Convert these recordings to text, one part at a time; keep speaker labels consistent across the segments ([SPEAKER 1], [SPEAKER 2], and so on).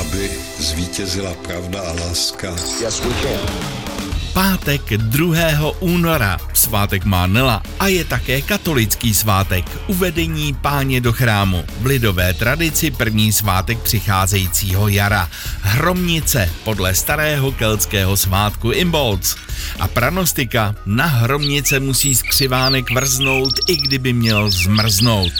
[SPEAKER 1] aby zvítězila pravda a láska.
[SPEAKER 2] Yes, we can.
[SPEAKER 3] Pátek 2. února. Svátek má Nela a je také katolický svátek. Uvedení páně do chrámu. V lidové tradici první svátek přicházejícího jara. Hromnice podle starého keltského svátku Imbolc. A pranostika na hromnice musí skřivánek vrznout, i kdyby měl zmrznout.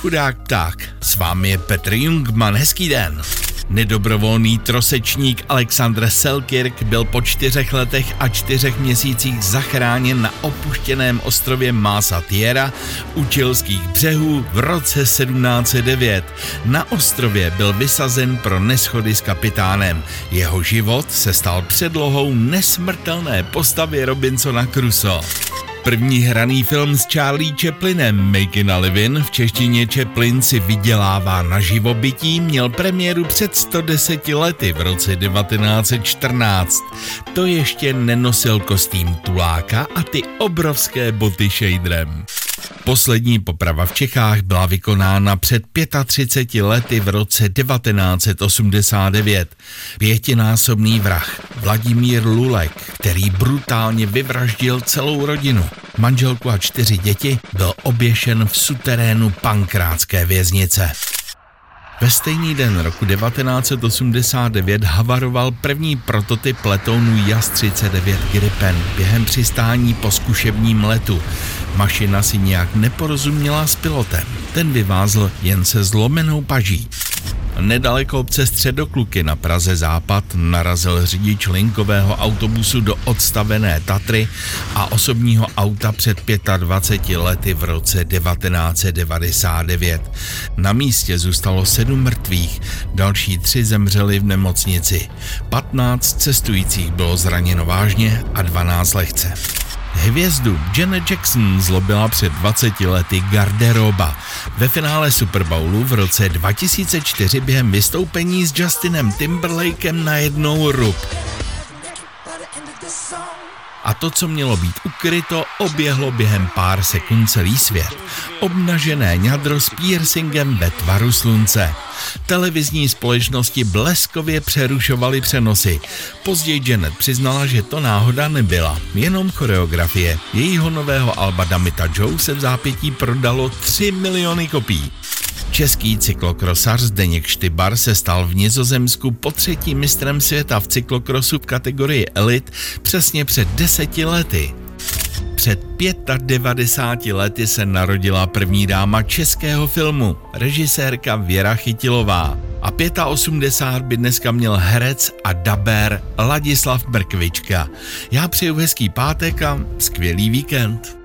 [SPEAKER 3] Chudák pták, s vámi je Petr Jungman, hezký den. Nedobrovolný trosečník Alexandr Selkirk byl po čtyřech letech a čtyřech měsících zachráněn na opuštěném ostrově Masa Tierra u čilských břehů v roce 1709. Na ostrově byl vysazen pro neschody s kapitánem. Jeho život se stal předlohou nesmrtelné postavy Robinsona Crusoe. První hraný film s Charlie Chaplinem Making a Livin v češtině Chaplin si vydělává na živobytí měl premiéru před 110 lety v roce 1914. To ještě nenosil kostým tuláka a ty obrovské boty shaderem. Poslední poprava v Čechách byla vykonána před 35 lety v roce 1989. Pětinásobný vrah Vladimír Lulek, který brutálně vyvraždil celou rodinu, manželku a čtyři děti, byl oběšen v suterénu pankrátské věznice. Ve stejný den roku 1989 havaroval první prototyp letounu JAS-39 Gripen během přistání po zkušebním letu. Mašina si nějak neporozuměla s pilotem. Ten vyvázl jen se zlomenou paží. Nedaleko obce Středokluky na Praze Západ narazil řidič linkového autobusu do odstavené Tatry a osobního auta před 25 lety v roce 1999. Na místě zůstalo sedm mrtvých, další tři zemřeli v nemocnici. 15 cestujících bylo zraněno vážně a 12 lehce. Hvězdu Janet Jackson zlobila před 20 lety garderoba. Ve finále Super Bowlu v roce 2004 během vystoupení s Justinem Timberlakem najednou rub. A to, co mělo být ukryto, oběhlo během pár sekund celý svět. Obnažené ňadro s piercingem ve tvaru slunce. Televizní společnosti bleskově přerušovaly přenosy. Později Janet přiznala, že to náhoda nebyla, jenom choreografie. Jejího nového alba Damita Joe se v zápětí prodalo 3 miliony kopií. Český cyklokrosař Zdeněk Štybar se stal v Nizozemsku po třetí mistrem světa v cyklokrosu v kategorii elit přesně před deseti lety. Před 95 lety se narodila první dáma českého filmu, režisérka Věra Chytilová. A 85 by dneska měl herec a daber Ladislav Brkvička. Já přeju hezký pátek a skvělý víkend.